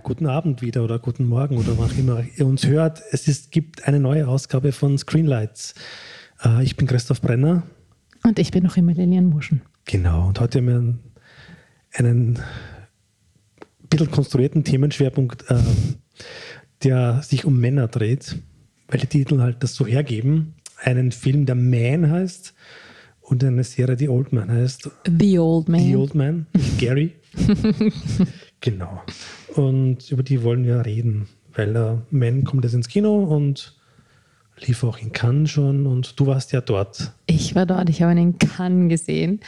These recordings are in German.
guten Abend wieder oder guten Morgen oder wann immer ihr uns hört. Es ist, gibt eine neue Ausgabe von Screenlights. Äh, ich bin Christoph Brenner. Und ich bin noch immer Lilian Muschen. Genau, und heute haben wir einen, einen bisschen konstruierten Themenschwerpunkt, äh, der sich um Männer dreht, weil die Titel halt das so hergeben. Einen Film, der Man heißt und eine Serie, die Old Man heißt. The Old Man. The Old Man, Gary. genau. Und über die wollen wir reden, weil äh, Man kommt jetzt ins Kino und lief auch in Cannes schon und du warst ja dort. Ich war dort, ich habe ihn in Cannes gesehen.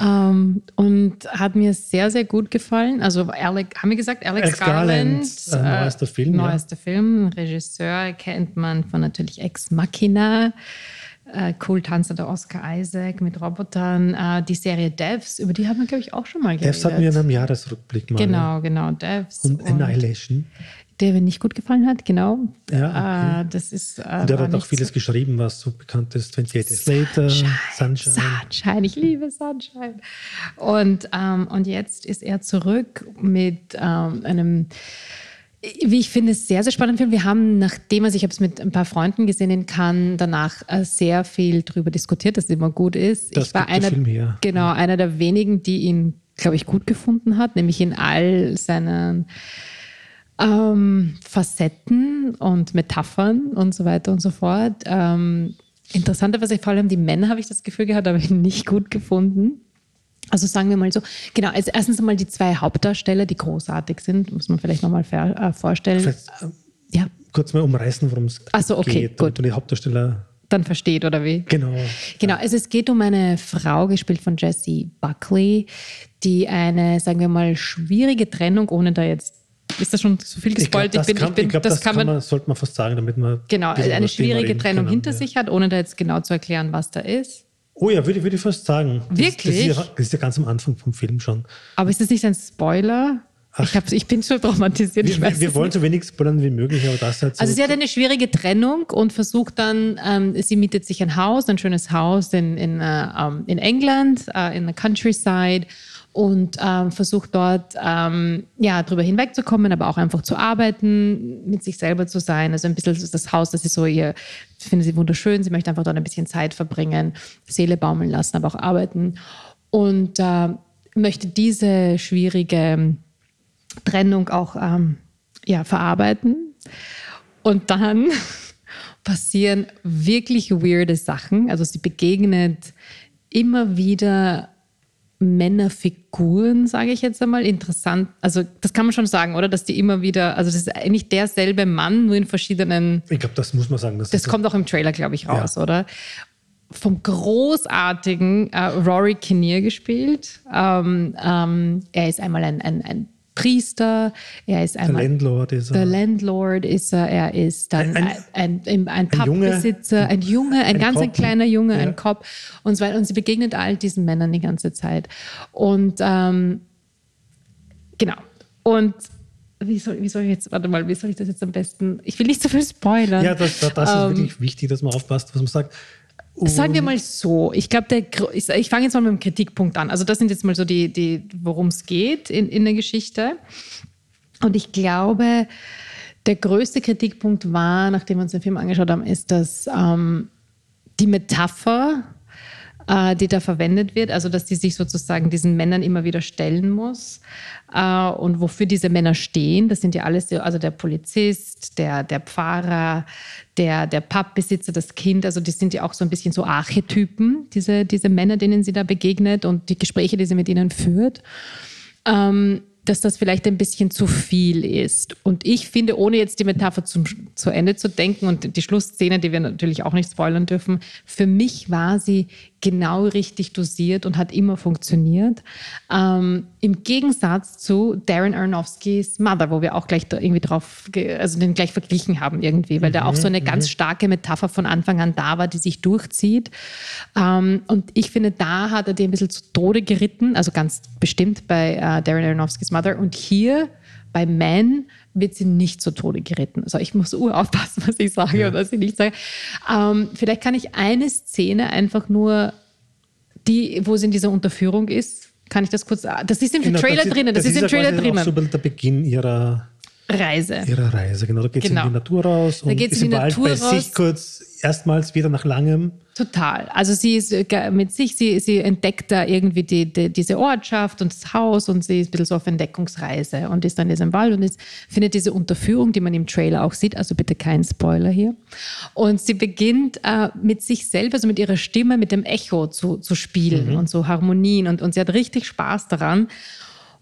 Ähm, und hat mir sehr, sehr gut gefallen. Also, Alec, haben wir gesagt, Alex, Alex Garland, Garland äh, neuester Film. Neuester ja. Film, Regisseur kennt man von natürlich Ex Machina. Äh, cool Tanzer der Oscar Isaac mit Robotern. Äh, die Serie Devs, über die haben wir, glaube ich, auch schon mal geredet. Devs hatten wir in einem Jahresrückblick mal. Genau, genau, Devs. Und, und Annihilation der mir nicht gut gefallen hat, genau. Ja, okay. äh, das ist. Äh, und der hat auch vieles so geschrieben, was so bekannt ist: 28 Days Later, Sunshine. Sunshine, ich liebe Sunshine. Und, ähm, und jetzt ist er zurück mit ähm, einem wie ich finde, sehr, sehr spannend Film. Wir haben, nachdem also ich habe es mit ein paar Freunden gesehen in Cannes, danach äh, sehr viel darüber diskutiert, dass es immer gut ist. Das ich war einer, genau, einer der wenigen, die ihn, glaube ich, gut gefunden hat, nämlich in all seinen ähm, Facetten und Metaphern und so weiter und so fort. Ähm, interessanterweise vor allem die Männer habe ich das Gefühl gehabt, habe ich nicht gut gefunden. Also sagen wir mal so, genau, also erstens einmal die zwei Hauptdarsteller, die großartig sind, muss man vielleicht nochmal äh, vorstellen. Vielleicht, äh, ja. Kurz mal umreißen, worum es so, okay, geht, gut. und die Hauptdarsteller dann versteht, oder wie? Genau. Genau, also es geht um eine Frau, gespielt von Jessie Buckley, die eine, sagen wir mal, schwierige Trennung, ohne da jetzt ist das schon zu viel gespoilt? Ich, glaub, ich, ich glaube, das, das, kann man, man, sollte man fast sagen, damit man. Genau, eine schwierige Trennung können, hinter ja. sich hat, ohne da jetzt genau zu erklären, was da ist. Oh ja, würde, würde ich fast sagen. Wirklich? Das, das, ist ja, das, ist ja, ganz am Anfang vom Film schon. Aber ist das nicht ein Spoiler? Ich, hab, ich bin schon traumatisiert. Wir, wir, wir wollen so wenig spoilern wie möglich, aber das halt so. Also sie hat eine schwierige Trennung und versucht dann, ähm, sie mietet sich ein Haus, ein schönes Haus in, in, äh, ähm, in England, äh, in der Countryside und ähm, versucht dort ähm, ja drüber hinwegzukommen, aber auch einfach zu arbeiten, mit sich selber zu sein. Also ein bisschen das Haus, das ist so ihr, finde sie wunderschön. Sie möchte einfach dort ein bisschen Zeit verbringen, Seele baumeln lassen, aber auch arbeiten und äh, möchte diese schwierige Trennung auch ähm, ja verarbeiten. Und dann passieren wirklich weirde Sachen. Also sie begegnet immer wieder Männerfiguren, sage ich jetzt einmal, interessant. Also das kann man schon sagen, oder? Dass die immer wieder, also das ist eigentlich derselbe Mann, nur in verschiedenen. Ich glaube, das muss man sagen. Das, das kommt auch im Trailer, glaube ich, raus, ja. oder? Vom großartigen äh, Rory Kinnear gespielt. Ähm, ähm, er ist einmal ein, ein, ein Priester, er ist einmal. Der Landlord ist er. Der Landlord ist er, er ist dann ein, ein, ein, ein Pubbesitzer, ein Junge, ein, ganz ein kleiner Junge, ja. ein Cop und so weiter. Und sie begegnet all diesen Männern die ganze Zeit. Und ähm, genau. Und wie soll, wie soll ich jetzt, warte mal, wie soll ich das jetzt am besten? Ich will nicht so viel spoilern. Ja, das, das, das ähm, ist wirklich wichtig, dass man aufpasst, was man sagt. Sagen wir mal so, ich glaube, ich, ich fange jetzt mal mit dem Kritikpunkt an. Also das sind jetzt mal so die, die worum es geht in, in der Geschichte. Und ich glaube, der größte Kritikpunkt war, nachdem wir uns den Film angeschaut haben, ist, dass ähm, die Metapher, äh, die da verwendet wird, also dass die sich sozusagen diesen Männern immer wieder stellen muss äh, und wofür diese Männer stehen, das sind ja alles, also der Polizist, der, der Pfarrer, der, der Pappbesitzer, das Kind, also die sind ja auch so ein bisschen so Archetypen, diese, diese Männer, denen sie da begegnet und die Gespräche, die sie mit ihnen führt. Ähm, dass das vielleicht ein bisschen zu viel ist. Und ich finde, ohne jetzt die Metapher zum, zu Ende zu denken und die Schlussszene, die wir natürlich auch nicht spoilern dürfen, für mich war sie genau richtig dosiert und hat immer funktioniert. Ähm, Im Gegensatz zu Darren Aronofskis Mother, wo wir auch gleich irgendwie drauf, also den gleich verglichen haben irgendwie, weil mhm, da auch so eine mhm. ganz starke Metapher von Anfang an da war, die sich durchzieht. Ähm, und ich finde, da hat er die ein bisschen zu Tode geritten, also ganz bestimmt bei äh, Darren Aronofskis Mother. Und hier bei Man wird sie nicht zu Tode geritten. Also ich muss uraufpassen, was ich sage ja. oder was ich nicht sage. Ähm, vielleicht kann ich eine Szene einfach nur, die, wo sie in dieser Unterführung ist, kann ich das kurz. Das ist im genau, Trailer das ist, drinnen. Das, das ist, im Trailer drinnen. Auch so der Beginn ihrer Reise. Ihrer Reise, genau. Da geht Genau. sie in die Natur raus und ist in die Natur bei raus. sich kurz erstmals wieder nach langem. Total. Also sie ist äh, mit sich, sie, sie entdeckt da irgendwie die, die, diese Ortschaft und das Haus und sie ist ein bisschen so auf Entdeckungsreise und ist dann in diesem Wald und ist, findet diese Unterführung, die man im Trailer auch sieht, also bitte kein Spoiler hier. Und sie beginnt äh, mit sich selber, also mit ihrer Stimme, mit dem Echo zu, zu spielen und so Harmonien und, und sie hat richtig Spaß daran.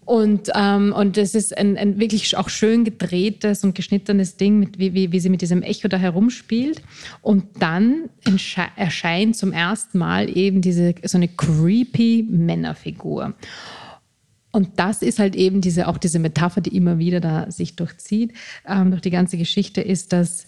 Und, ähm, und es ist ein, ein wirklich auch schön gedrehtes und geschnittenes Ding, mit, wie, wie, wie sie mit diesem Echo da herumspielt. Und dann erscheint zum ersten Mal eben diese, so eine creepy Männerfigur. Und das ist halt eben diese, auch diese Metapher, die immer wieder da sich durchzieht, ähm, durch die ganze Geschichte, ist, dass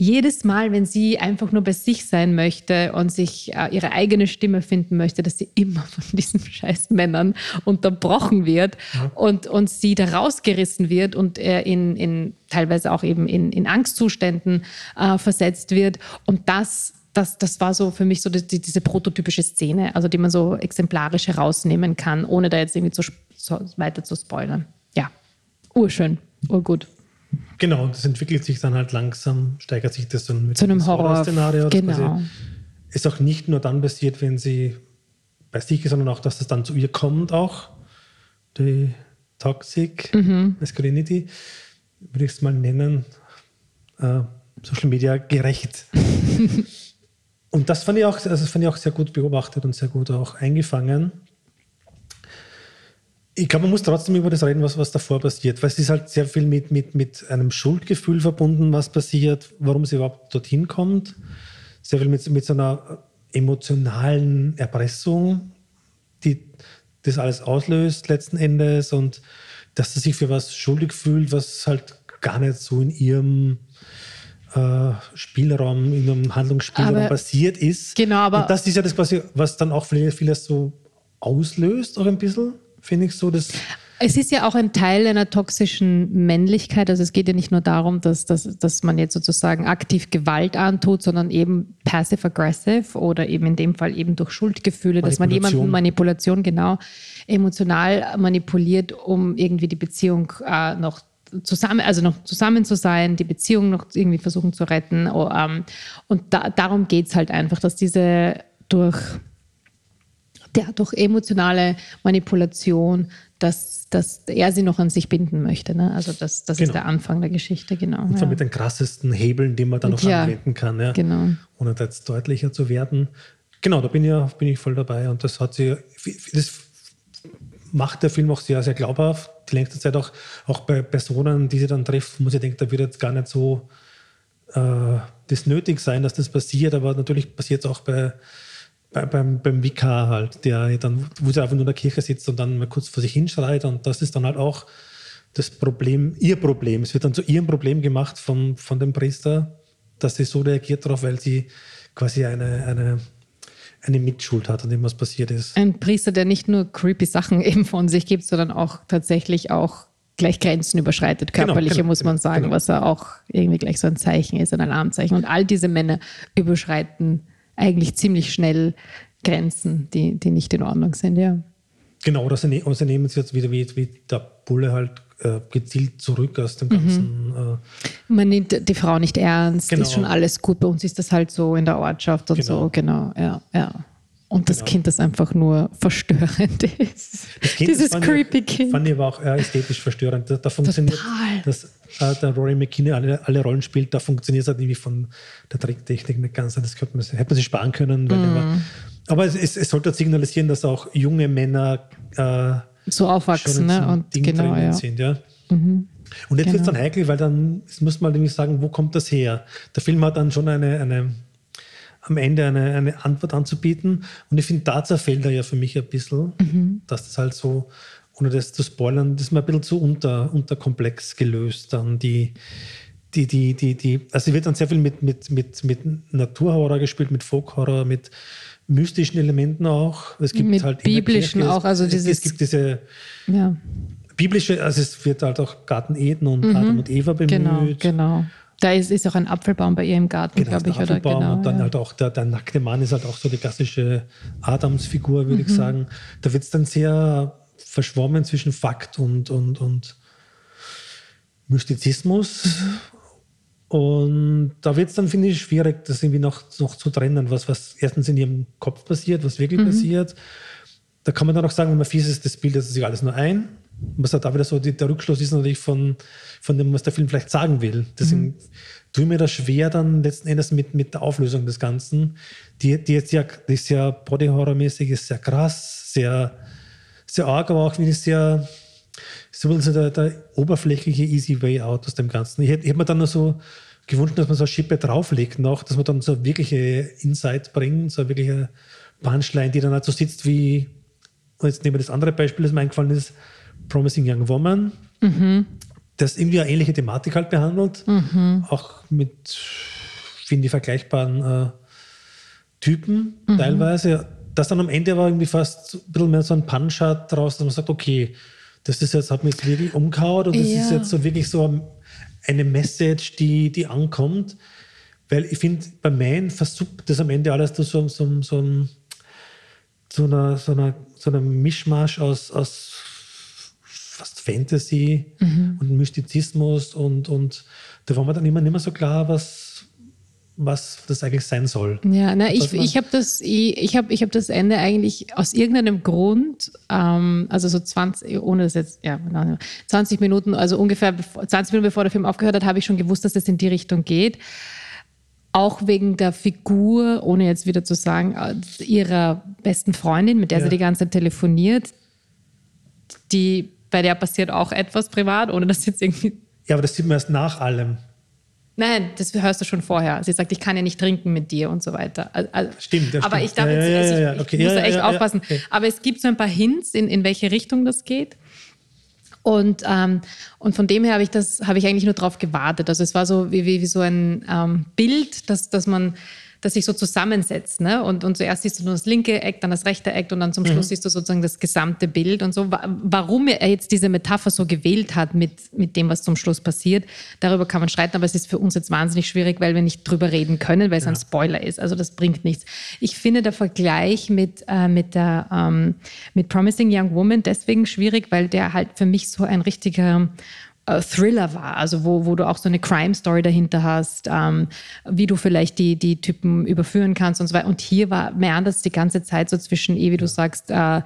jedes Mal, wenn sie einfach nur bei sich sein möchte und sich äh, ihre eigene Stimme finden möchte, dass sie immer von diesen scheiß Männern unterbrochen wird und, und sie da rausgerissen wird und äh, in, in teilweise auch eben in, in Angstzuständen äh, versetzt wird. Und das, das, das war so für mich so die, die, diese prototypische Szene, also die man so exemplarisch herausnehmen kann, ohne da jetzt irgendwie zu, so weiter zu spoilern. Ja, urschön, urgut. Genau, das entwickelt sich dann halt langsam, steigert sich das dann mit Zu einem. Horrorszenario. Genau. Ist auch nicht nur dann passiert, wenn sie bei sich ist, sondern auch, dass das dann zu ihr kommt auch. Die Toxic Mhm. Masculinity, würde ich es mal nennen, äh, Social Media gerecht. und das fand ich auch, also das fand ich auch sehr gut beobachtet und sehr gut auch eingefangen. Ich glaube, man muss trotzdem über das reden, was, was davor passiert, weil es ist halt sehr viel mit, mit, mit einem Schuldgefühl verbunden, was passiert, warum sie überhaupt dorthin kommt. Sehr viel mit, mit so einer emotionalen Erpressung, die das alles auslöst letzten Endes und dass sie sich für was schuldig fühlt, was halt gar nicht so in ihrem äh, Spielraum, in ihrem Handlungsspielraum Aber- passiert ist. Genau, aber- und das ist ja das quasi, was dann auch vieles, vieles so auslöst, auch ein bisschen, finde ich so. Das, Es ist ja auch ein Teil einer toxischen Männlichkeit. Also es geht ja nicht nur darum, dass, dass, dass man jetzt sozusagen aktiv Gewalt antut, sondern eben passive-aggressive oder eben in dem Fall eben durch Schuldgefühle, dass man jemanden Manipulation genau emotional manipuliert, um irgendwie die Beziehung äh, noch zusammen, also noch zusammen zu sein, die Beziehung noch irgendwie versuchen zu retten. Oh, ähm, und da, darum geht es halt einfach, dass diese durch der durch emotionale Manipulation, dass, dass er sie noch an sich binden möchte. Ne? Also das, das Genau. ist der Anfang der Geschichte, genau. Und zwar ja. mit den krassesten Hebeln, die man dann noch Ja, anwenden kann, ja. genau. ohne da jetzt deutlicher zu werden. Genau, da bin ich, ja- bin ich voll dabei. Und das hat sie, das macht der Film auch sehr, sehr glaubhaft. Die längste Zeit auch, auch bei Personen, die sie dann trifft, wo sie denkt, da wird jetzt gar nicht so äh, das nötig sein, dass das passiert. Aber natürlich passiert es auch bei, bei, beim, beim Vikar halt, der dann, wo sie einfach nur in der Kirche sitzt und dann mal kurz vor sich hinschreit. Und das ist dann halt auch das Problem, ihr Problem. Es wird dann zu ihrem Problem gemacht von, von dem Priester, dass sie so reagiert darauf, weil sie quasi eine, eine, eine Mitschuld hat an dem, was passiert ist. Ein Priester, der nicht nur creepy Sachen eben von sich gibt, sondern auch tatsächlich auch gleich Grenzen überschreitet, Genau, körperliche genau, muss man genau, sagen, genau. was er auch irgendwie gleich so ein Zeichen ist, ein Alarmzeichen. Und all diese Männer überschreiten eigentlich ziemlich schnell Grenzen, die, die nicht in Ordnung sind, ja. Genau, oder sie, ne sie nehmen es jetzt wieder wie, wie der Bulle halt äh, gezielt zurück aus dem ganzen. Äh, Man nimmt die Frau nicht ernst, Genau. ist schon alles gut. Bei uns ist das halt so in der Ortschaft und Genau. so, genau, ja, ja. Und das Genau. Kind, das einfach nur verstörend ist. Das Dieses das creepy ich, Kind. Fand ich aber auch ästhetisch verstörend. Da, da funktioniert, Total. dass äh, der Rory McKinney alle, alle Rollen spielt, da funktioniert es halt irgendwie von der Tricktechnik nicht ganz. Das könnte man, hätte man sich sparen können. Weil Mhm. er war, aber es, es, es sollte signalisieren, dass auch junge Männer äh, so aufwachsen, ne? Und Ding genau, ja. Mhm. sind. Ja. Und jetzt wird es dann heikel, weil dann muss man nämlich sagen, wo kommt das her? Der Film hat dann schon eine, eine am Ende eine, eine Antwort anzubieten. Und ich finde, da zerfällt er ja für mich ein bisschen, Mhm. dass das halt so, ohne das zu spoilern, das ist mir ein bisschen zu unter, unterkomplex gelöst. Dann die, die, die, die, die, also wird dann sehr viel mit, mit, mit, mit Naturhorror gespielt, mit Folkhorror, mit mystischen Elementen auch. Es gibt Mit halt biblischen Kirche- auch, also es, dieses- es gibt diese ja. biblische, also es wird halt auch Garten Eden und Adam und Eva bemüht. Genau, genau. Da ist, ist auch ein Apfelbaum bei ihr im Garten, Genau, glaube der ich, oder? Apfelbaum Genau, und dann ja. halt auch der, der nackte Mann ist halt auch so die klassische Adamsfigur, würde Mhm. ich sagen. Da wird es dann sehr verschwommen zwischen Fakt und, und, und Mystizismus. Und da wird es dann, finde ich, schwierig, das irgendwie noch, noch zu trennen, was, was erstens in ihrem Kopf passiert, was wirklich mhm. passiert. Da kann man dann auch sagen, wenn man fies ist, das bildet sich alles nur ein. Was hat da wieder so, die, der Rückschluss ist natürlich von, von dem, was der Film vielleicht sagen will. Deswegen mhm. tue ich mir das schwer dann letzten Endes mit, mit der Auflösung des Ganzen. Die, die, jetzt ja, die ist ja Body-Horror-mäßig, ist sehr krass, sehr, sehr arg, aber auch wie sehr, so der, der oberflächliche Easy Way out aus dem Ganzen. Ich hätte, mir dann nur so gewünscht, dass man so eine Schippe drauflegt noch, dass man dann so wirkliche Insight bringt, so eine wirkliche Punchline, die dann halt so sitzt wie, und jetzt nehmen wir das andere Beispiel, das mir eingefallen ist, Promising Young Woman, mhm. das irgendwie eine ähnliche Thematik halt behandelt, mhm. auch mit, finde ich, vergleichbaren äh, Typen mhm. teilweise, das dann am Ende aber irgendwie fast ein bisschen mehr so ein Punch hat draus, dass man sagt, okay, das ist jetzt, hat mich jetzt wirklich umgehauen und das ja. ist jetzt so wirklich so eine Message, die, die ankommt. Weil ich finde, bei Man versuppt das am Ende alles so, so, so, so, so, einer, so, einer, so einer Mischmasch aus, aus fast Fantasy mhm. und Mystizismus und, und da war mir dann immer nicht mehr so klar, was, was das eigentlich sein soll. Ja, na, ich, ich habe das, ich, ich hab, ich hab das Ende eigentlich aus irgendeinem Grund, ähm, also so 20, ohne das jetzt, ja, 20 Minuten, also ungefähr 20 Minuten bevor der Film aufgehört hat, habe ich schon gewusst, dass es in die Richtung geht. Auch wegen der Figur, ohne jetzt wieder zu sagen, äh, ihrer besten Freundin, mit der ja. sie die ganze Zeit telefoniert, die, bei der passiert auch etwas privat, ohne dass jetzt irgendwie. Ja, aber das sieht man erst nach allem. Nein, das hörst du schon vorher. Sie sagt, ich kann ja nicht trinken mit dir und so weiter. Also, stimmt, ja, aber stimmt. ich darf jetzt, ja, ja, ja, okay. ich muss da echt aufpassen. Aber es gibt so ein paar Hints, in, in welche Richtung das geht. Und, ähm, und von dem her habe ich das, habe ich eigentlich nur darauf gewartet. Also es war so wie, wie, wie so ein ähm, Bild, dass, dass man das sich so zusammensetzt. Ne? Und, und zuerst siehst du nur das linke Eck, dann das rechte Eck und dann zum mhm. Schluss siehst du sozusagen das gesamte Bild und so. Warum er jetzt diese Metapher so gewählt hat mit, mit dem, was zum Schluss passiert, darüber kann man streiten, aber es ist für uns jetzt wahnsinnig schwierig, weil wir nicht drüber reden können, weil es ja. ein Spoiler ist. Also das bringt nichts. Ich finde der Vergleich mit, äh, mit, der, ähm, mit Promising Young Woman deswegen schwierig, weil der halt für mich so ein richtiger äh, Thriller war, also wo, wo du auch so eine Crime-Story dahinter hast, ähm, wie du vielleicht die, die Typen überführen kannst und so weiter. Und hier war mehr anders die ganze Zeit so zwischen, eh, wie du sagst, äh,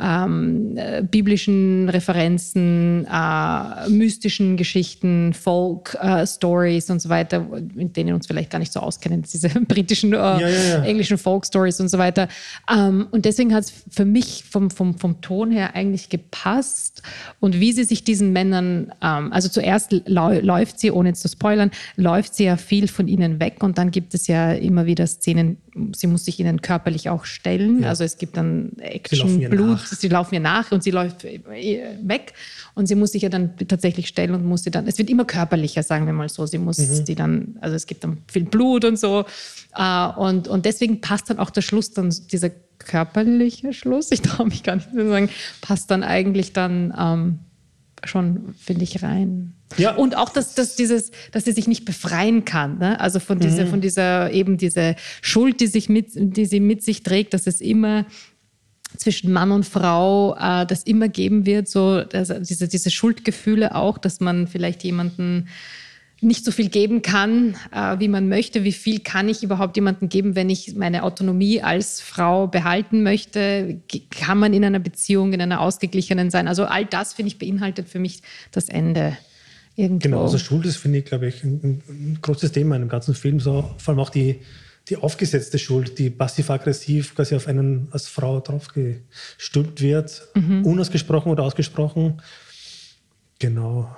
ähm, äh, biblischen Referenzen, äh, mystischen Geschichten, Folk-Stories äh, und so weiter, mit denen wir uns vielleicht gar nicht so auskennen, diese britischen, ja, ja, ja. englischen Folk-Stories und so weiter. Ähm, und deswegen hat es für mich vom, vom, vom Ton her eigentlich gepasst und wie sie sich diesen Männern ähm, also zuerst läuft sie, ohne jetzt zu spoilern, läuft sie ja viel von ihnen weg und dann gibt es ja immer wieder Szenen, sie muss sich ihnen körperlich auch stellen. Ja. Also es gibt dann Action, sie Blut, nach. sie laufen ihr nach und sie läuft äh, weg und sie muss sich ja dann tatsächlich stellen und muss sie dann, es wird immer körperlicher, sagen wir mal so. Sie muss mhm. die dann, also es gibt dann viel Blut und so. Äh, und, und deswegen passt dann auch der Schluss, dann dieser körperliche Schluss, ich traue mich gar nicht zu sagen, passt dann eigentlich dann ähm, schon, finde ich, rein. Ja. Und auch, dass, dass, dieses, dass sie sich nicht befreien kann. Ne? Also von dieser, mhm. von dieser, eben diese Schuld, die, sich mit, die sie mit sich trägt, dass es immer zwischen Mann und Frau äh, das immer geben wird, so also diese, diese Schuldgefühle auch, dass man vielleicht jemanden nicht so viel geben kann, äh, wie man möchte. Wie viel kann ich überhaupt jemandem geben, wenn ich meine Autonomie als Frau behalten möchte? Kann man in einer Beziehung, in einer ausgeglichenen sein? Also all das, finde ich, beinhaltet für mich das Ende. Irgendwo. Genau, also Schuld ist, finde ich, glaube ich, ein, ein, großes Thema in dem ganzen Film. So, vor allem auch die, die aufgesetzte Schuld, die passiv-aggressiv quasi auf einen als Frau draufgestülpt wird, mhm. unausgesprochen oder ausgesprochen. Genau.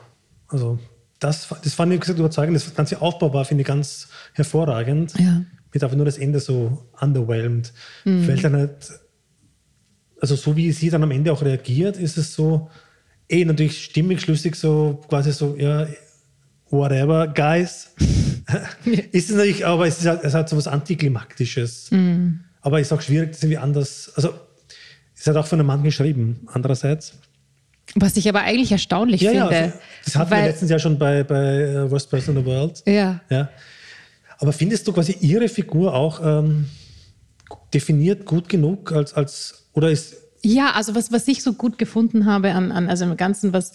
Also das, das fand ich gesagt überzeugend. Das ganze Aufbau war, finde ich, ganz hervorragend. Ja. Mit einfach nur das Ende so underwhelmed. Mhm. Weil dann halt, also so wie sie dann am Ende auch reagiert, ist es so, eh natürlich stimmig, schlüssig, so quasi so, ja, whatever, guys. ist es natürlich, aber es, ist halt, es hat so was Antiklimaktisches. Mhm. Aber es ist auch schwierig, das irgendwie anders, also es hat auch von einem Mann geschrieben, andererseits. Was ich aber eigentlich erstaunlich ja, finde. Ja, also, das hatten weil, wir letztens ja schon bei, bei uh, Worst Person in the World. Ja. ja. Aber findest du quasi ihre Figur auch ähm, definiert gut genug als, als oder ist. Ja, also was, was ich so gut gefunden habe an, an also im Ganzen, was,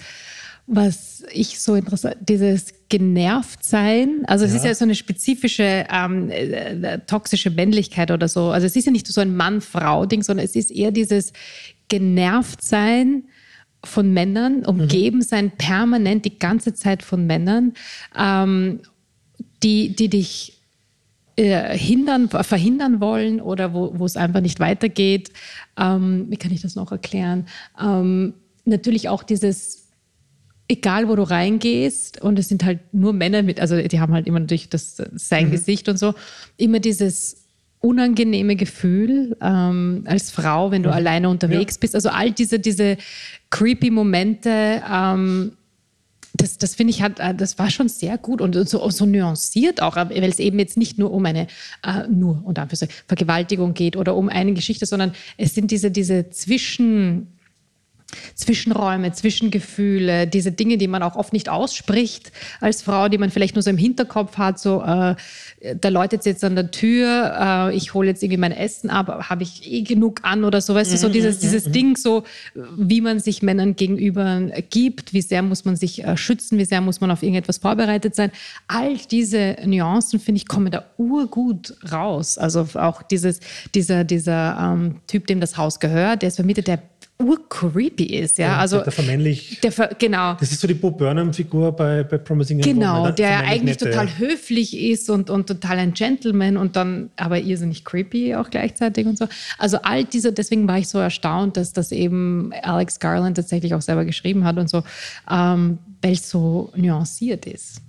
was ich so interessant, dieses genervt sein, also es Ja. ist ja so eine spezifische ähm, äh, toxische Männlichkeit oder so. Also es ist ja nicht so ein Mann-Frau-Ding, sondern es ist eher dieses genervt sein von Männern, umgeben sein permanent die ganze Zeit von Männern, ähm, die, die dich äh, hindern, verhindern wollen oder wo, wo es einfach nicht weitergeht. Ähm, wie kann ich das noch erklären? Ähm, natürlich auch dieses, egal wo du reingehst, und es sind halt nur Männer mit, also die haben halt immer natürlich das, sein Gesicht und so, immer dieses unangenehme Gefühl ähm, als Frau, wenn du alleine unterwegs bist. Also all diese, diese creepy Momente, ähm, das, das finde ich, hat, äh, das war schon sehr gut und so, so nuanciert auch, weil es eben jetzt nicht nur um eine, äh, nur Anführungszeichen, Vergewaltigung geht oder um eine Geschichte, sondern es sind diese, diese Zwischen, Zwischenräume, Zwischengefühle, diese Dinge, die man auch oft nicht ausspricht als Frau, die man vielleicht nur so im Hinterkopf hat, so äh, da läutet es jetzt an der Tür, äh, ich hole jetzt irgendwie mein Essen ab, habe ich eh genug an oder so, weißt du, so dieses, dieses Ding, so wie man sich Männern gegenüber gibt, wie sehr muss man sich äh, schützen, wie sehr muss man auf irgendetwas vorbereitet sein. All diese Nuancen, finde ich, kommen da urgut raus. Also auch dieses, dieser, dieser ähm, Typ, dem das Haus gehört, der ist vermietet, der urcreepy ist, ja. also der vermännlich. der ver genau. Das ist so die Bob Burnham-Figur bei, bei Promising Young Genau, Woman, ne? der eigentlich nette. total höflich ist und, und total ein Gentleman und dann aber irrsinnig creepy auch gleichzeitig und so. Also all diese, deswegen war ich so erstaunt, dass das eben Alex Garland tatsächlich auch selber geschrieben hat und so, ähm, weil es so nuanciert ist.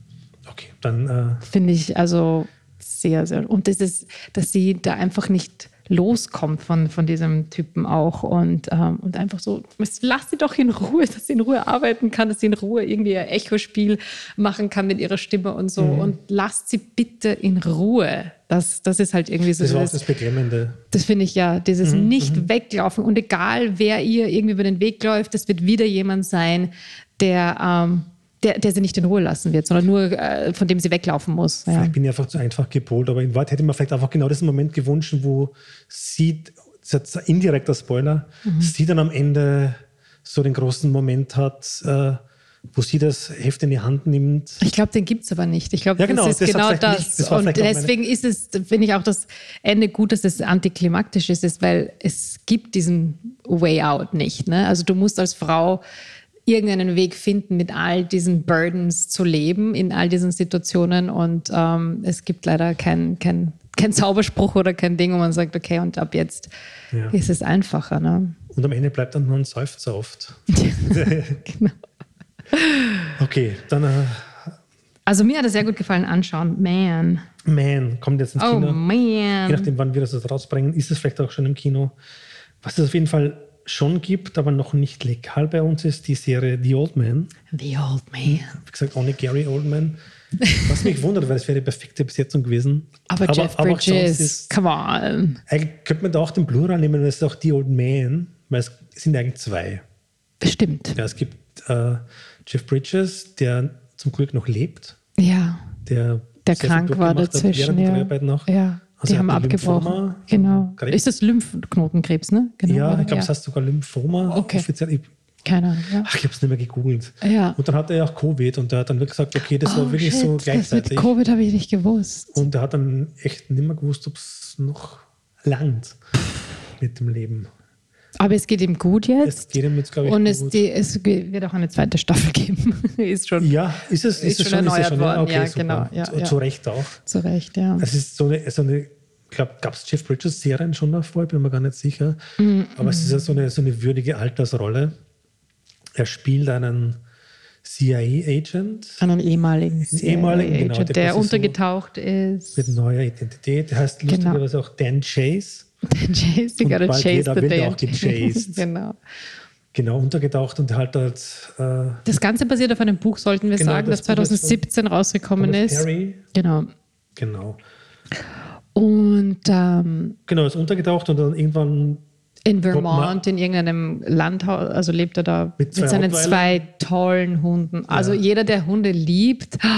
Okay, dann äh, Finde ich also sehr, sehr. Und das ist, dass sie da einfach nicht loskommt von, von diesem Typen auch und, ähm, und einfach so, lass sie doch in Ruhe, dass sie in Ruhe arbeiten kann, dass sie in Ruhe irgendwie ihr Echospiel machen kann mit ihrer Stimme und so Mhm. und lasst sie bitte in Ruhe. Das, das ist halt irgendwie so. das war auch das Beklemmende. das finde ich ja, dieses Mhm, nicht weglaufen. Und egal, wer ihr irgendwie über den Weg läuft, es wird wieder jemand sein, der, ähm, der, der sie nicht in Ruhe lassen wird, sondern nur äh, von dem sie weglaufen muss. Ja. Vielleicht bin ich einfach zu einfach gepolt, aber in Wahrheit hätte ich mir vielleicht einfach genau diesen Moment gewünscht, wo sie, das ist ein indirekter Spoiler, Mhm. sie dann am Ende so den großen Moment hat, äh, wo sie das Heft in die Hand nimmt. Ich glaube, den gibt es aber nicht. Ich glaube, Ja, genau, das ist genau das. das und deswegen ist es, finde ich auch das Ende gut, dass es antiklimaktisch ist, ist, weil es gibt diesen Way out nicht. Ne? Also du musst als Frau irgendeinen Weg finden, mit all diesen Burdens zu leben, in all diesen Situationen. Und ähm, es gibt leider keinen kein, kein Zauberspruch oder kein Ding, wo man sagt, okay, und ab jetzt Ja. ist es einfacher. Ne? Und am Ende bleibt dann nur ein Seufzer oft. Genau. Okay, dann äh, Also mir hat es sehr gut gefallen, anschauen. Man. Man kommt jetzt ins Oh Kino. Je man. nachdem, wann wir das rausbringen, ist es vielleicht auch schon im Kino. Was es auf jeden Fall schon gibt, aber noch nicht legal bei uns ist, die Serie The Old Man. The Old Man. Wie gesagt, ohne Gary Oldman. Was mich wundert, weil es wäre die perfekte Besetzung gewesen. Aber, Jeff auch sonst Bridges, ist- come on. Eigentlich könnte man da auch den Plural nehmen, weil es ist auch The Old Man, weil es sind eigentlich zwei. Bestimmt. Ja, es gibt äh, Jeff Bridges, der zum Glück noch lebt, Ja, der, der krank war durchgemacht hat dazwischen. während der Ja, Dreharbeiten noch. ja. Also die haben abgebrochen. Lymphoma, genau. Krebs. Ist das Lymphknotenkrebs, ne? Genau, Ja, ich glaube, es heißt sogar Lymphoma Okay. offiziell. Ich, Keine Ahnung. Ja. ach, ich habe es nicht mehr gegoogelt. Ja. Und dann hatte er auch Covid und er hat dann wirklich gesagt, okay, das war Oh, wirklich shit, so Das mit gleichzeitig. Covid habe ich nicht gewusst. Und er hat dann echt nicht mehr gewusst, ob es noch langt mit dem Leben. Aber es geht ihm gut jetzt. Es geht ihm jetzt, glaube ich, Und es, gut. die, es wird auch eine zweite Staffel geben. ist schon ja, ist es, ist ist es schon schon, ist es erneuert schon. worden. Okay, Ja, super. genau. Ja, zu, ja. zu Recht auch. zu Recht, ja. Es ist so eine, so eine ich glaube, gab es Jeff Bridges Serien schon davor, ich bin mir gar nicht sicher. Mm, Aber es ist ja so eine, so eine würdige Altersrolle. Er spielt einen CIA-Agent Einen ehemaligen, ehemaligen, genau, der der untergetaucht ist. mit neuer Identität. Der heißt Genau. lustigerweise auch Dan Chase. Der Chase, gotta bald chase jeder the wird day. auch gechased. genau. Genau, untergetaucht und halt als äh, Das Ganze basiert auf einem Buch, sollten wir Genau, sagen, das, das Buch ist von 2017 rausgekommen ist. Perry. Genau. Genau. Und ähm, Genau, ist untergetaucht und dann irgendwann in Vermont, in irgendeinem Landhaus, also lebt er da mit, mit seinen Rottweiler. zwei tollen Hunden. Also ja. jeder, der Hunde liebt, oh,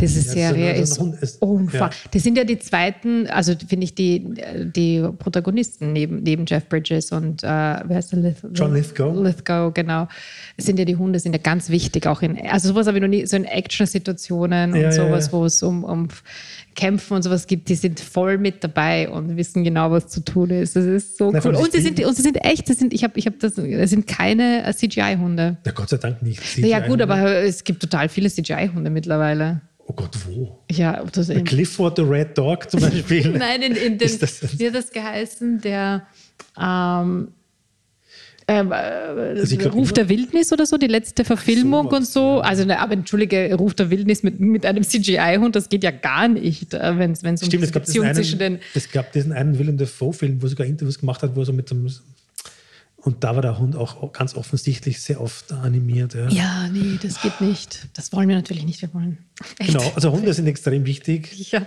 diese ja, Serie ist, ist unfassbar. Ja. Das sind ja die zweiten, also finde ich die, die Protagonisten neben, neben Jeff Bridges und äh, wer heißt der? Lith John Lithgow. Lithgow, genau. Sind ja die Hunde, sind ja ganz wichtig, auch in, also sowas habe ich noch nie, so in Action-Situationen und sowas, wo es um, um Kämpfen und sowas gibt, die sind voll mit dabei und wissen genau, was zu tun ist. Das ist so Na, cool. Und sie, sind, und sie sind echt, das sind, ich habe ich hab das, das sind keine äh, CGI-Hunde. Ja, Gott sei Dank nicht. Ja, gut, aber es gibt total viele CGI-Hunde mittlerweile. Oh Gott, wo? Ja, das Bei Clifford the Red Dog zum Beispiel. Nein, in, in den, wie hat das geheißen? Der ähm, ähm, glaub, Ruf der Wildnis oder so, die letzte Verfilmung so, und so. Also, ne, aber entschuldige, Ruf der Wildnis mit, mit einem CGI-Hund, das geht ja gar nicht, äh, wenn es um Stimmt, es gab Beziehung einen, zwischen den. Es gab diesen einen Willem Dafoe-Film, wo er sogar Interviews gemacht hat, wo er so mit dem. Und da war der Hund auch ganz offensichtlich sehr oft animiert. Ja, ja nee, das geht nicht. Das wollen wir natürlich nicht. Wir wollen. Echt. Genau, also Hunde sind extrem wichtig. Ja.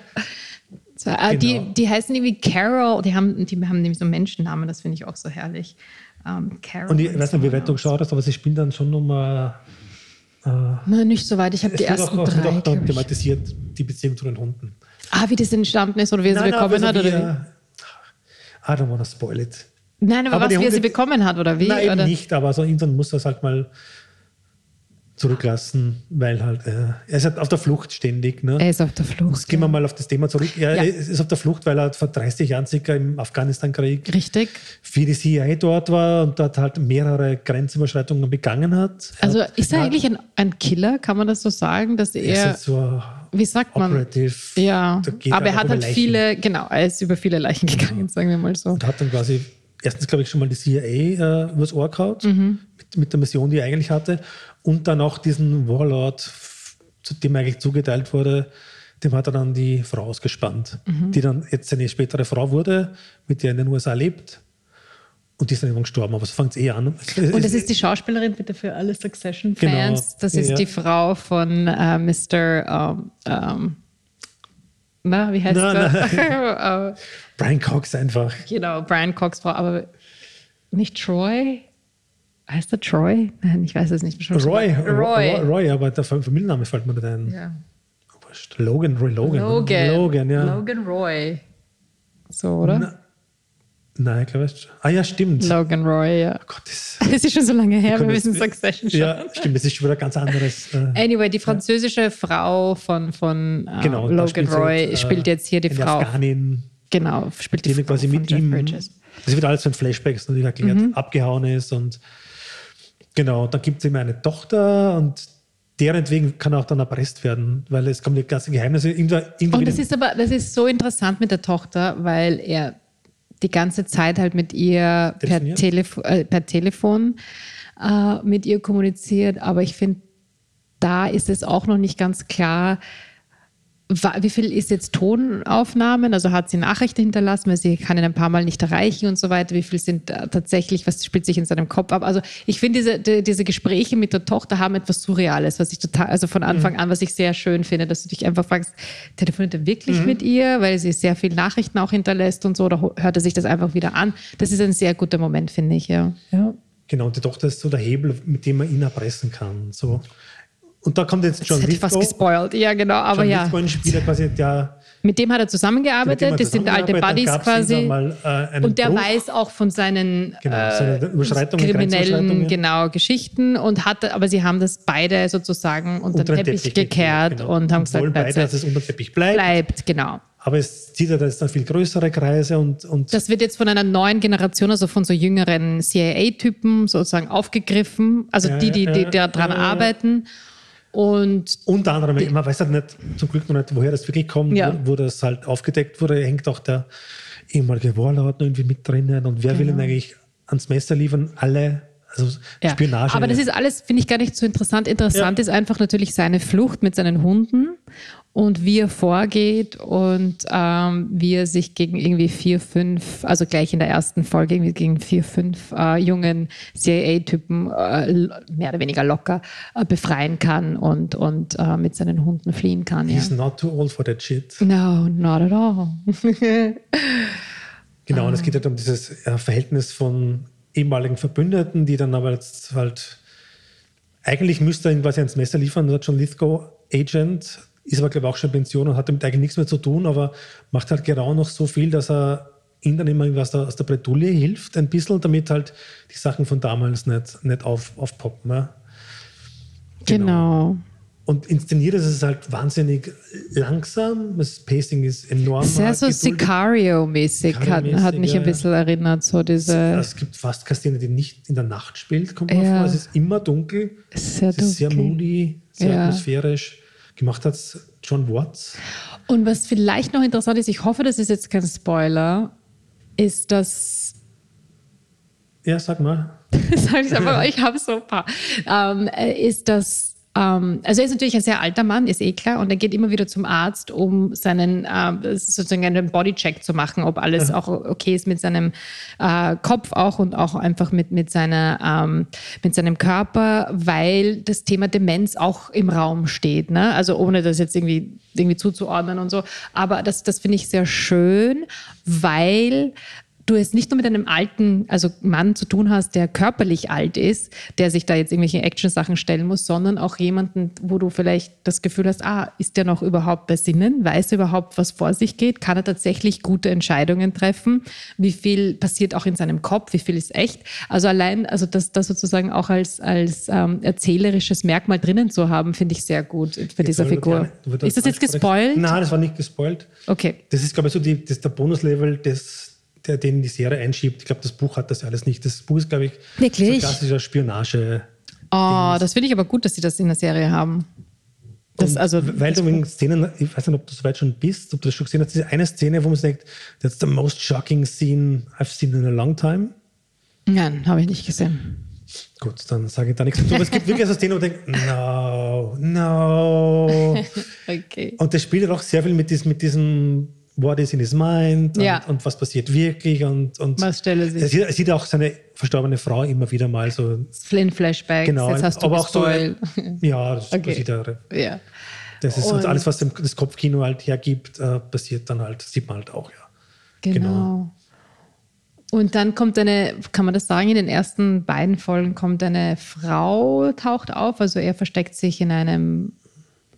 So, äh, genau. die, die heißen irgendwie Carol, die haben, die haben nämlich so Menschennamen, das finde ich auch so herrlich. Um, und ich weiß nicht, wie weit du geschaut hast, aber sie spielen dann schon nochmal. Äh, Nein, nicht so weit. Ich habe die ersten auch, drei. Auch dann thematisiert die Beziehung zu den Hunden. Ah, wie das entstanden ist oder wie er sie bekommen nein, hat? Oder wie? I don't want to spoil it. Nein, aber, aber was, wie er sie bekommen hat oder wie? Nein, oder? nicht, aber so irgendwann muss das halt mal zurücklassen, weil halt, äh, er ist halt auf der Flucht ständig. Ne? Er ist auf der Flucht. Jetzt gehen wir mal auf das Thema zurück. Er ja. ist auf der Flucht, weil er vor 30 Jahren circa im Afghanistan-Krieg Richtig. für die CIA dort war und dort halt mehrere Grenzüberschreitungen begangen hat. Also er, ist er eigentlich ein, ein, Killer, kann man das so sagen, dass er... er ist so wie sagt man? Operative. Ja, aber er hat halt Leichen. viele, genau, er ist über viele Leichen gegangen, sagen wir mal so. Und hat dann quasi erstens, glaube ich, schon mal die CIA äh, übers Ohr gehaut, mhm. mit, mit, der Mission, die er eigentlich hatte und dann auch diesen Warlord, zu dem eigentlich zugeteilt wurde, dem hat er dann die Frau ausgespannt, mhm. die dann jetzt seine spätere Frau wurde, mit der er in den USA lebt. Und die ist dann irgendwann gestorben, aber so fängt es eh an. Und das ist die Schauspielerin, bitte für alle Succession-Fans. Genau. Das ist ja. die Frau von äh, Mr. Um, um, na, wie heißt er? Brian Cox einfach. Genau, Brian Cox Frau, aber nicht Troy? Heißt der Troy? Nein, ich weiß es nicht. Roy, Roy. Roy, aber der Familienname fällt mir nicht ein. Ja. Logan, Roy Logan. Logan, Logan, ja. Logan Roy. So, oder? Na, nein, ich glaube es. Ah ja, stimmt. Logan Roy, ja. Oh Gott, das, das ist schon so lange her, wir müssen Succession schauen. Ja, stimmt, das ist schon wieder ganz anderes. Äh, anyway, die französische ja. Frau von, von äh, genau, Logan Roy jetzt, äh, spielt jetzt hier die Frau. Afghanin. Genau, spielt die, die Frau quasi mit ihm. Bridges. Das wird alles von Flashbacks natürlich erklärt, mhm. abgehauen ist und Genau, da gibt es eben eine Tochter und deren wegen kann er auch dann erpresst werden, weil es kommen die ganzen Geheimnisse irgendwann. Und das ist aber, das ist so interessant mit der Tochter, weil er die ganze Zeit halt mit ihr per, Telef äh, per Telefon äh, mit ihr kommuniziert, aber ich finde, da ist es auch noch nicht ganz klar, wie viel ist jetzt Tonaufnahmen? Also hat sie Nachrichten hinterlassen, weil sie kann ihn ein paar Mal nicht erreichen und so weiter. Wie viel sind tatsächlich, was spielt sich in seinem Kopf ab? Also ich finde, diese, die, diese Gespräche mit der Tochter haben etwas Surreales, was ich total, also von Anfang mhm. an, was ich sehr schön finde, dass du dich einfach fragst, telefoniert er wirklich mhm. mit ihr, weil sie sehr viele Nachrichten auch hinterlässt und so, oder hört er sich das einfach wieder an? Das ist ein sehr guter Moment, finde ich, ja. ja. Genau, und die Tochter ist so der Hebel, mit dem man ihn erpressen kann. So. Und da kommt jetzt John Lithgow. fast gespoilt, ja genau, aber John ja. Lithgow, ein Spieler quasi, der mit dem hat er zusammengearbeitet, das sind alte Buddies quasi. Mal, äh, und der Bruch. weiß auch von seinen genau, äh, kriminellen genau, Geschichten und hat, aber sie haben das beide sozusagen unter, den Teppich, Teppich gekehrt genau. und haben gesagt, beide, dass es unter den Teppich bleibt. Bleibt, genau. Aber es zieht ja jetzt dann viel größere Kreise und, und. Das wird jetzt von einer neuen Generation, also von so jüngeren CIA-Typen sozusagen aufgegriffen, also ja, die, die, die, die daran arbeiten. Und Unter anderem, man weiß halt nicht, zum Glück noch nicht, woher das wirklich kommt, ja. wo, wo, das halt aufgedeckt wurde, hängt auch der ehemalige Warlord irgendwie mit drinnen und wer genau. will ihn eigentlich ans Messer liefern? Alle also ja. Spionage. Aber das ist alles, finde ich, gar nicht so interessant. Interessant ja. ist einfach natürlich seine Flucht mit seinen Hunden und wie er vorgeht und ähm, wie er sich gegen irgendwie vier, fünf, also gleich in der ersten Folge irgendwie gegen vier, fünf äh, jungen CIA-Typen äh, mehr oder weniger locker äh, befreien kann und, und äh, mit seinen Hunden fliehen kann. He's ja. not too old for that shit. No, not at all. Genau, und es geht halt um dieses äh, Verhältnis von ehemaligen Verbündeten, die dann aber jetzt halt eigentlich müsste er ihm quasi ans Messer liefern, der John Lithgow Agent, ist aber glaube ich auch schon Pension und hat damit eigentlich nichts mehr zu tun, aber macht halt Gerau noch so viel, dass er ihm dann immer der, aus der Bretouille hilft, ein bisschen, damit halt die Sachen von damals nicht, nicht auf, aufpoppen. Ja? Genau. Und inszeniert ist es halt wahnsinnig langsam. Das Pacing ist enorm. Sehr so. Sicario-mäßig hat, hat mich ja, ein bisschen erinnert. So diese es gibt fast keine Szene, die nicht in der Nacht spielt, kommt Ja. vor. Es ist immer dunkel. sehr Es ist sehr dunkel. moody, sehr Ja. atmosphärisch. Gemacht hat John Watts. Und was vielleicht noch interessant ist, ich hoffe, das ist jetzt kein Spoiler, ist, dass Ja, sag mal. sag ich einfach, ich habe so ein paar, ähm, äh, ist das, ähm, also er ist natürlich ein sehr alter Mann, ist eh klar, und er geht immer wieder zum Arzt, um seinen, äh, sozusagen einen Bodycheck zu machen, ob alles auch okay ist mit seinem äh, Kopf auch und auch einfach mit, mit, seiner, ähm, mit seinem Körper, weil das Thema Demenz auch im Raum steht, ne? also ohne das jetzt irgendwie, irgendwie zuzuordnen und so, aber das, das finde ich sehr schön, weil du es nicht nur mit einem alten, also Mann zu tun hast, der körperlich alt ist, der sich da jetzt irgendwelche Action-Sachen stellen muss, sondern auch jemanden, wo du vielleicht das Gefühl hast, ah, ist der noch überhaupt bei Sinnen? Weiß er überhaupt, was vor sich geht? Kann er tatsächlich gute Entscheidungen treffen? Wie viel passiert auch in seinem Kopf? Wie viel ist echt? Also allein, also das, das sozusagen auch als, als ähm, erzählerisches Merkmal drinnen zu haben, finde ich sehr gut für diese Soll ich Figur. gerne- Ist das jetzt gespoilt? Nein, das war nicht gespoilt. Okay. Das ist, glaube ich, so die, das der Bonuslevel, des, der, den die Serie einschiebt. Ich glaube, das Buch hat das alles nicht. Das Buch ist, glaube ich, Wirklich? so ein klassischer Spionage. Oh, das finde ich aber gut, dass sie das in der Serie haben. Das, also, weil du wegen Szenen, ich weiß nicht, ob du so weit schon bist, ob du das schon gesehen hast, diese eine Szene, wo man sagt, that's the most shocking scene I've seen in a long time. Nein, habe ich nicht gesehen. Gut, dann sage ich da nichts dazu. Aber es gibt wirklich so Szenen, wo ich denke, no, no. Okay. Und das spielt auch sehr viel mit diesem, mit diesem What is in his mind und, Ja. und was passiert wirklich. Und, und Was stelle sich? Er sieht, er sieht auch seine verstorbene Frau immer wieder mal so. Flynn-Flashbacks, Genau, jetzt hast du aber auch so. Ja, das Okay. passiert ja. ja. Das ist Und- alles, was dem, das Kopfkino halt hergibt, äh, passiert dann halt, sieht man halt auch, ja. Genau. Genau. Und dann kommt eine, kann man das sagen, in den ersten beiden Folgen kommt eine Frau, taucht auf. Also er versteckt sich in einem,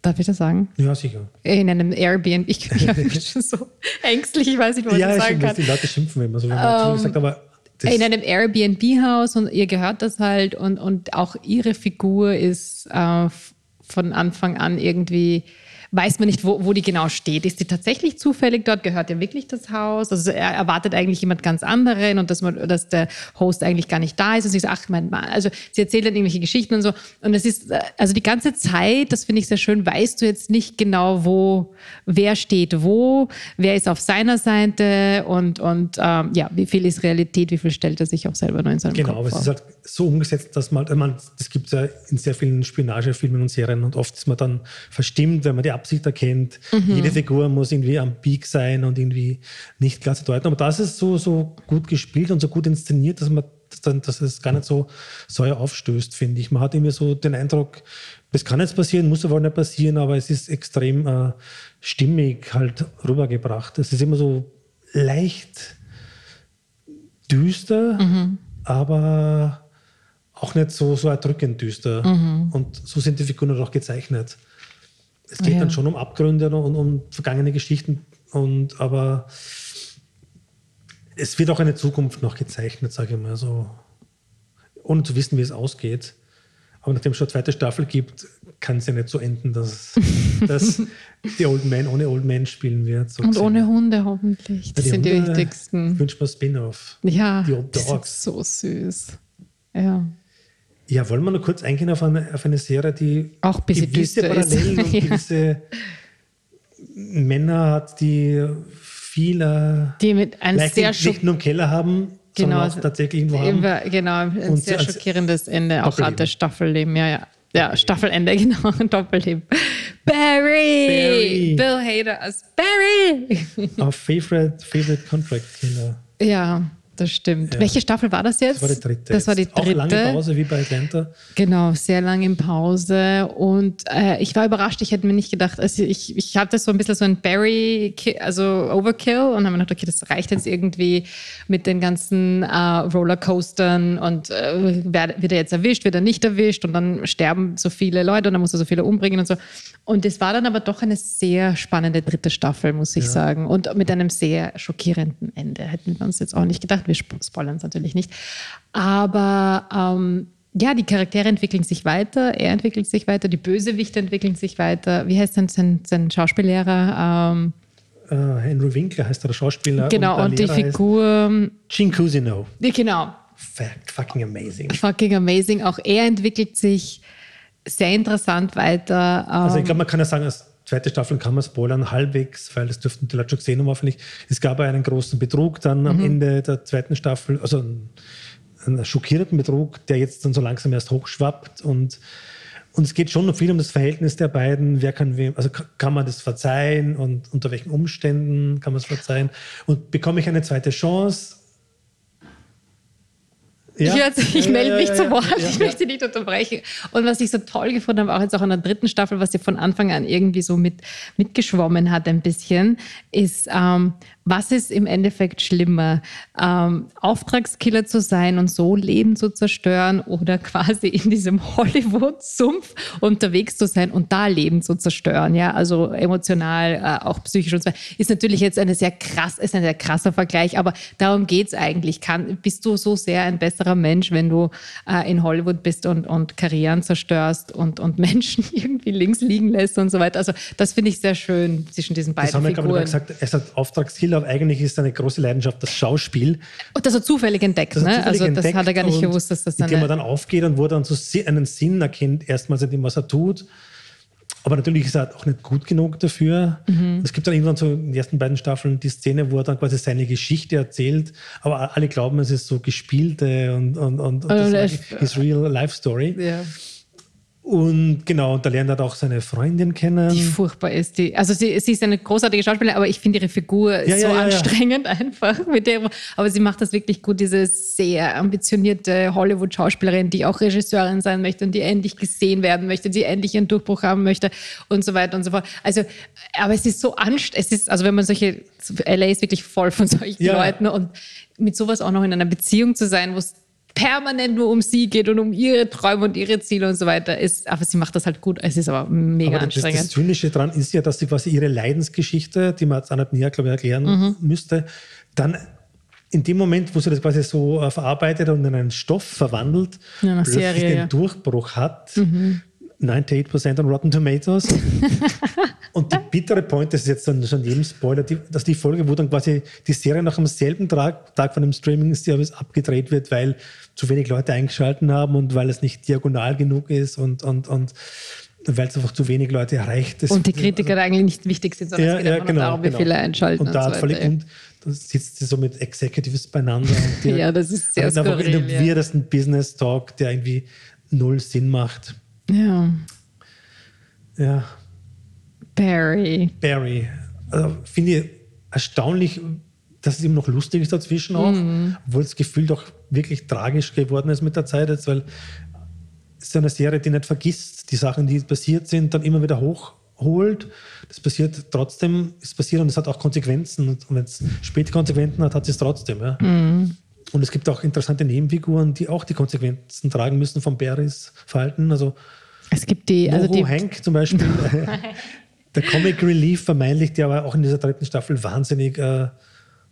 darf ich das sagen? Ja, sicher. In einem Airbnb. Ich, bin schon so ängstlich, ich weiß nicht, was ja, ich sagen kann. die Leute schimpfen immer so, wenn man um, sagt, aber in einem Airbnb-Haus und ihr gehört das halt und, und auch ihre Figur ist äh, von Anfang an irgendwie, weiß man nicht, wo, wo die genau steht. Ist die tatsächlich zufällig dort? Gehört ihr wirklich das Haus? Also er erwartet eigentlich jemand ganz anderen und dass, man, dass der Host eigentlich gar nicht da ist. Und sie sagt, ach mein Mann, also sie erzählt dann irgendwelche Geschichten und so. Und es ist, äh, also die ganze Zeit, das finde ich sehr schön, weißt du jetzt nicht genau, wo, wer steht wo, wer ist auf seiner Seite und, und ähm, ja, wie viel ist Realität, wie viel stellt er sich auch selber nur in seinem Genau, Kopf aber es ist halt so umgesetzt, dass man, ich meine, das gibt es ja in sehr vielen Spionagefilmen und Serien und oft ist man dann verstimmt, wenn man die Absicht erkennt. Mhm. Jede Figur muss irgendwie am Peak sein und irgendwie nicht klar zu deuten. Aber das ist so, so gut gespielt und so gut inszeniert, dass man dann, dass es gar nicht so säuer aufstößt, finde ich. Man hat irgendwie so den Eindruck, das kann jetzt passieren, muss aber nicht passieren, aber es ist extrem äh, stimmig halt rübergebracht. Es ist immer so leicht düster, aber auch nicht so, so erdrückend düster. Und so sind die Figuren auch gezeichnet. Es geht Ja. dann schon um Abgründe und um vergangene Geschichten, und, aber es wird auch eine Zukunft noch gezeichnet, sage ich mal so. Ohne zu wissen, wie es ausgeht. Aber nachdem es schon eine zweite Staffel gibt, kann es ja nicht so enden, dass, dass die Old Man ohne Old Man spielen wird. So Und gesehen. ohne Hunde hoffentlich. Das Ja, sind die Hunde wichtigsten. Wünscht man Spin-off. Ja, Die Old die sind Dogs. so süß. Ja. Ja, wollen wir noch kurz eingehen auf eine, auf eine Serie, die Auch ein bisschen gewisse düster ist. Parallelen und Ja. gewisse Männer hat, die viele Die mit einem sehr nicht nur im Keller haben, Genau, tatsächlich irgendwo haben. Genau, ein Und sehr schockierendes Ende auch hat, das Staffelleben, ja, ja. Ja, Staffelende, genau, Doppelleben. Barry! Barry. Bill Hader als Barry! Our favorite, favorite Contract Killer. ja, das stimmt. Ja. Welche Staffel war das jetzt? Das war die dritte. Das war die dritte. Auch lange Pause wie bei Atlanta. Genau, sehr lange in Pause. Und äh, ich war überrascht. Ich hätte mir nicht gedacht, also ich, ich hatte so ein bisschen so ein Barry, also Overkill und habe mir gedacht, okay, das reicht jetzt irgendwie mit den ganzen äh, Rollercoastern und äh, wird er jetzt erwischt, wird er nicht erwischt und dann sterben so viele Leute und dann muss er so viele umbringen und so. Und es war dann aber doch eine sehr spannende dritte Staffel, muss ich ja. sagen. Und mit einem sehr schockierenden Ende. Hätten wir uns jetzt auch nicht gedacht. Wir spoilern es natürlich nicht. Aber ähm, ja, die Charaktere entwickeln sich weiter, er entwickelt sich weiter, die Bösewichte entwickeln sich weiter. Wie heißt denn sein, sein Schauspiellehrer? Ähm, uh, Henry Winkler heißt der Schauspieler. Genau, und, und die Figur. Gene Cusino. Genau. Fact, fucking amazing. Fucking amazing. Auch er entwickelt sich sehr interessant weiter. also ich glaube, man kann ja sagen, als zweite Staffel kann man spoilern, halbwegs, weil das dürften die Leute schon gesehen haben hoffentlich. Es gab einen großen Betrug dann mhm. am Ende der zweiten Staffel, also einen, einen schockierenden Betrug, der jetzt dann so langsam erst hochschwappt und und es geht schon noch viel um das Verhältnis der beiden. Wer kann wem, also kann man das verzeihen und unter welchen Umständen kann man es verzeihen? Und bekomme ich eine zweite Chance? Ja. Ich, ich melde mich ja, zu Wort, ich möchte nicht unterbrechen. Und was ich so toll gefunden habe, auch jetzt auch in der dritten Staffel, was ja von Anfang an irgendwie so mit, mitgeschwommen hat ein bisschen, ist, ähm, was ist im Endeffekt schlimmer? Ähm, Auftragskiller zu sein und so Leben zu zerstören oder quasi in diesem Hollywood-Sumpf unterwegs zu sein und da Leben zu zerstören, ja, also emotional, äh, auch psychisch und so weiter, ist natürlich jetzt eine sehr krass, ist ein sehr krasser Vergleich, aber darum geht es eigentlich. Kann, bist du so sehr ein besserer Mensch, wenn du äh, in Hollywood bist und, und Karrieren zerstörst und, und Menschen irgendwie links liegen lässt und so weiter? Also das finde ich sehr schön zwischen diesen beiden das haben wir, Figuren. gesagt, er ist Auftragskiller Spieler, eigentlich ist seine große Leidenschaft das Schauspiel. Und das hat zufällig entdeckt, ne? Zufällig also das hat er gar nicht gewusst, dass das dann. Dem er dann aufgeht und wo er dann so einen Sinn erkennt, erstmals in dem, was er tut. Aber natürlich ist er auch nicht gut genug dafür. Mhm. Es gibt dann irgendwann so in den ersten beiden Staffeln die Szene, wo er dann quasi seine Geschichte erzählt, aber alle glauben, es ist so gespielte und, und, und, und das ist real life story. Ja. Und genau, und da lernt er auch seine Freundin kennen. Die furchtbar ist. Die, also sie, sie ist eine großartige Schauspielerin, aber ich finde ihre Figur ja, so ja, ja, anstrengend einfach. Mit der, aber sie macht das wirklich gut, diese sehr ambitionierte Hollywood-Schauspielerin, die auch Regisseurin sein möchte und die endlich gesehen werden möchte, die endlich ihren Durchbruch haben möchte und so weiter und so fort. Also, aber es ist so anstrengend. Es ist, also wenn man solche, LA ist wirklich voll von solchen Leuten und mit sowas auch noch in einer Beziehung zu sein, wo es permanent nur um sie geht und um ihre Träume und ihre Ziele und so weiter ist. Aber sie macht das halt gut. Es ist aber mega aber anstrengend. Das, das Zynische daran ist ja, dass sie quasi ihre Leidensgeschichte, die man nicht näher, glaube ich, erklären mhm. müsste, dann in dem Moment, wo sie das quasi so äh, verarbeitet und in einen Stoff verwandelt, ja, plötzlich Serie, den ja. Durchbruch hat. Mhm. 98% on Rotten Tomatoes. und die bittere Point, das ist jetzt dann schon jedem Spoiler, die, dass die Folge, wo dann quasi die Serie nach dem selben Tag, Tag von dem Streaming-Service abgedreht wird, weil zu wenig Leute eingeschalten haben und weil es nicht diagonal genug ist und, und, und weil es einfach zu wenig Leute erreicht. Das, und die Kritiker also, eigentlich nicht wichtig sind, sondern ja, es geht ja, genau, darum, wie genau. viele einschalten. Und da hat so völlig, und da sitzt sie so mit Executives beieinander. Die, ja, das ist sehr skurril, einfach in dem ja. weirdesten Business Talk, der irgendwie null Sinn macht. Ja. Ja. Barry. Barry. Also finde ich erstaunlich, dass es ihm noch lustig ist dazwischen auch, mhm. obwohl das Gefühl doch wirklich tragisch geworden ist mit der Zeit jetzt, weil es ist eine Serie, die nicht vergisst, die Sachen, die passiert sind, dann immer wieder hochholt. Das passiert trotzdem, ist passiert und es hat auch Konsequenzen. Und wenn es späte Konsequenzen hat, hat es trotzdem. Ja. Mhm. Und es gibt auch interessante Nebenfiguren, die auch die Konsequenzen tragen müssen von Barrys Verhalten. Also es gibt die, also die Hank zum Beispiel, der Comic Relief vermeintlich, der aber auch in dieser dritten Staffel wahnsinnig äh,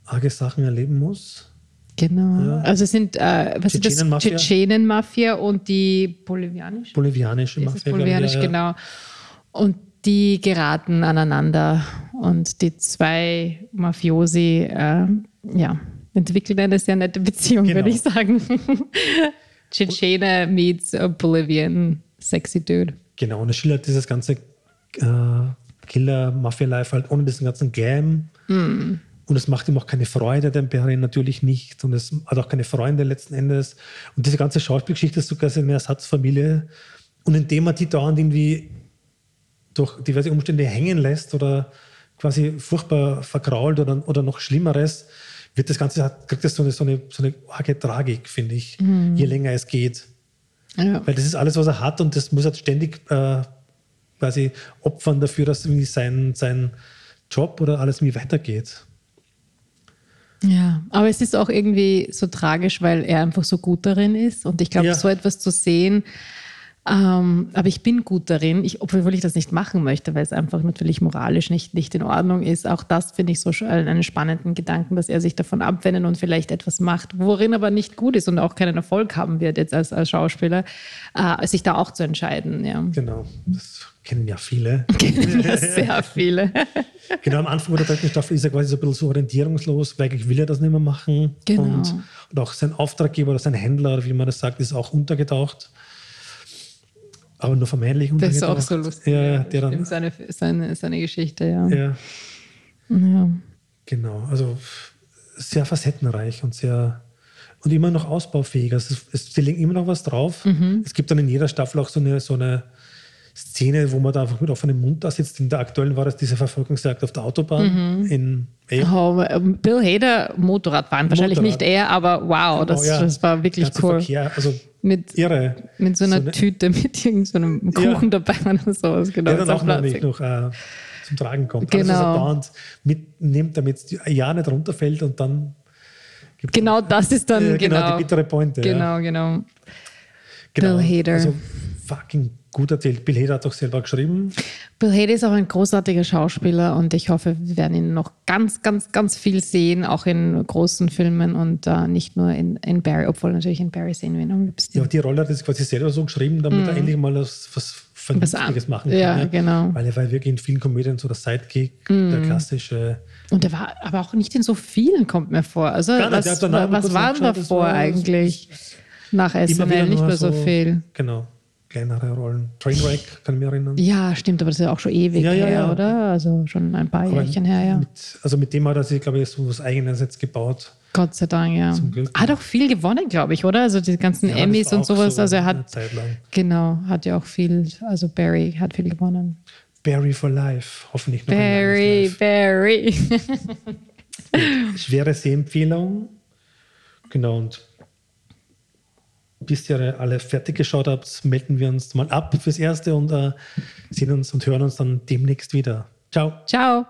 arge Sachen erleben muss. Genau. Ja. Also es sind äh, was ist das? Tschetschenen-Mafia und die bolivianische. Bolivianische Mafia. Bolivianisch, ja, genau. Und die geraten aneinander und die zwei Mafiosi, äh, ja, entwickeln eine sehr nette Beziehung, genau. würde ich sagen. Tschetschene meets Bolivian sexy Dude. Genau, und er schildert dieses ganze äh, Killer-Mafia-Life halt ohne diesen ganzen Glam. Mm. Und es macht ihm auch keine Freude, dem Perrin natürlich nicht. Und es hat auch keine Freunde letzten Endes. Und diese ganze Schauspielgeschichte ist sogar eine Ersatzfamilie. Und indem er die dauernd irgendwie durch diverse Umstände hängen lässt oder quasi furchtbar verkrault oder, oder noch Schlimmeres, wird das Ganze, kriegt das so eine, so eine, so eine arge Tragik, finde ich, Mhm. je länger es geht. Ja. Weil das ist alles, was er hat und das muss er ständig äh, quasi opfern dafür, dass irgendwie sein, sein Job oder alles irgendwie weitergeht. Ja, aber es ist auch irgendwie so tragisch, weil er einfach so gut darin ist. Und ich glaube, Ja. so etwas zu sehen, ähm, aber ich bin gut darin, ich, obwohl ich das nicht machen möchte, weil es einfach natürlich moralisch nicht, nicht in Ordnung ist. Auch das finde ich so einen spannenden Gedanken, dass er sich davon abwendet und vielleicht etwas macht, worin aber nicht gut ist und auch keinen Erfolg haben wird jetzt als, als Schauspieler, äh, sich da auch zu entscheiden. Ja. Genau, das kennen ja viele. Kennen ja sehr viele. genau, am Anfang der dritten Staffel ist er quasi so ein bisschen so orientierungslos, weil eigentlich will er das nicht mehr machen. Genau. Und, und auch sein Auftraggeber oder sein Händler, oder wie man das sagt, ist auch untergetaucht. Aber nur vermeintlich Das ist auch so lustig. Ja, der dann, seine, seine, seine Geschichte, ja. ja, ja. genau. Also sehr facettenreich und sehr und immer noch ausbaufähig. Also es, es, sie legen immer noch was drauf. Mhm. Es gibt dann in jeder Staffel auch so eine, so eine Szene, wo man da einfach mit offenem Mund da sitzt. In der aktuellen war es diese Verfolgungsjagd auf der Autobahn in eh, Oh, ähm, Bill Hader Motorradfahren, wahrscheinlich Motorrad. nicht er, aber wow, das, Oh ja, das war wirklich cool. Verkehr, also Mit, irre. mit so einer eine- Tüte mit irgendeinem Kuchen dabei oder sowas. Genau, der dann so auch noch nicht noch äh, zum Tragen kommt. Was Genau. er dauernd mitnimmt, damit es ja nicht runterfällt und dann gibt Genau das ist dann äh, genau. genau die bittere Pointe. Ja. Genau, genau. Genau. Bill Hader. Also fucking gut erzählt. Bill Hader hat doch selber geschrieben. Bill Hader ist auch ein großartiger Schauspieler und ich hoffe, wir werden ihn noch ganz, ganz, ganz viel sehen, auch in großen Filmen und äh, nicht nur in, in Barry, obwohl natürlich in Barry sehen wir ihn am liebsten. Ja, die Rolle hat er quasi selber so geschrieben, damit er endlich mal was, was Vernünftiges Mhm. machen kann. ja, genau. Mhm. Weil er war wirklich in vielen Komödien so der Sidekick, der klassische. Und er war aber auch nicht in so vielen, kommt mir vor. Also, Gar nicht, was, was kurz war angeschaut, das davor war- eigentlich? Nach SNL nicht mehr so, viel. Genau, kleinere Rollen. Trainwreck, kann ich mich erinnern. Ja, stimmt, aber das ist ja auch schon ewig Ja, ja, her, ja. oder? Also schon ein paar Aber Jährchen her, ja. Mit, also mit dem hat er sich, glaube ich, so was Eigenes jetzt gebaut. Gott sei Dank, ja. Zum Glück. Hat auch viel gewonnen, glaube ich, oder? Also die ganzen Ja, Emmys und sowas. so also er eine hat, Zeit lang. genau, hat ja auch viel, also Barry hat viel gewonnen. Barry for Life, hoffentlich noch Barry, langes Barry. Life. Schwere Sehempfehlung. Genau, und bis ihr alle fertig geschaut habt, melden wir uns mal ab fürs Erste und äh, sehen uns und hören uns dann demnächst wieder. Ciao. Ciao.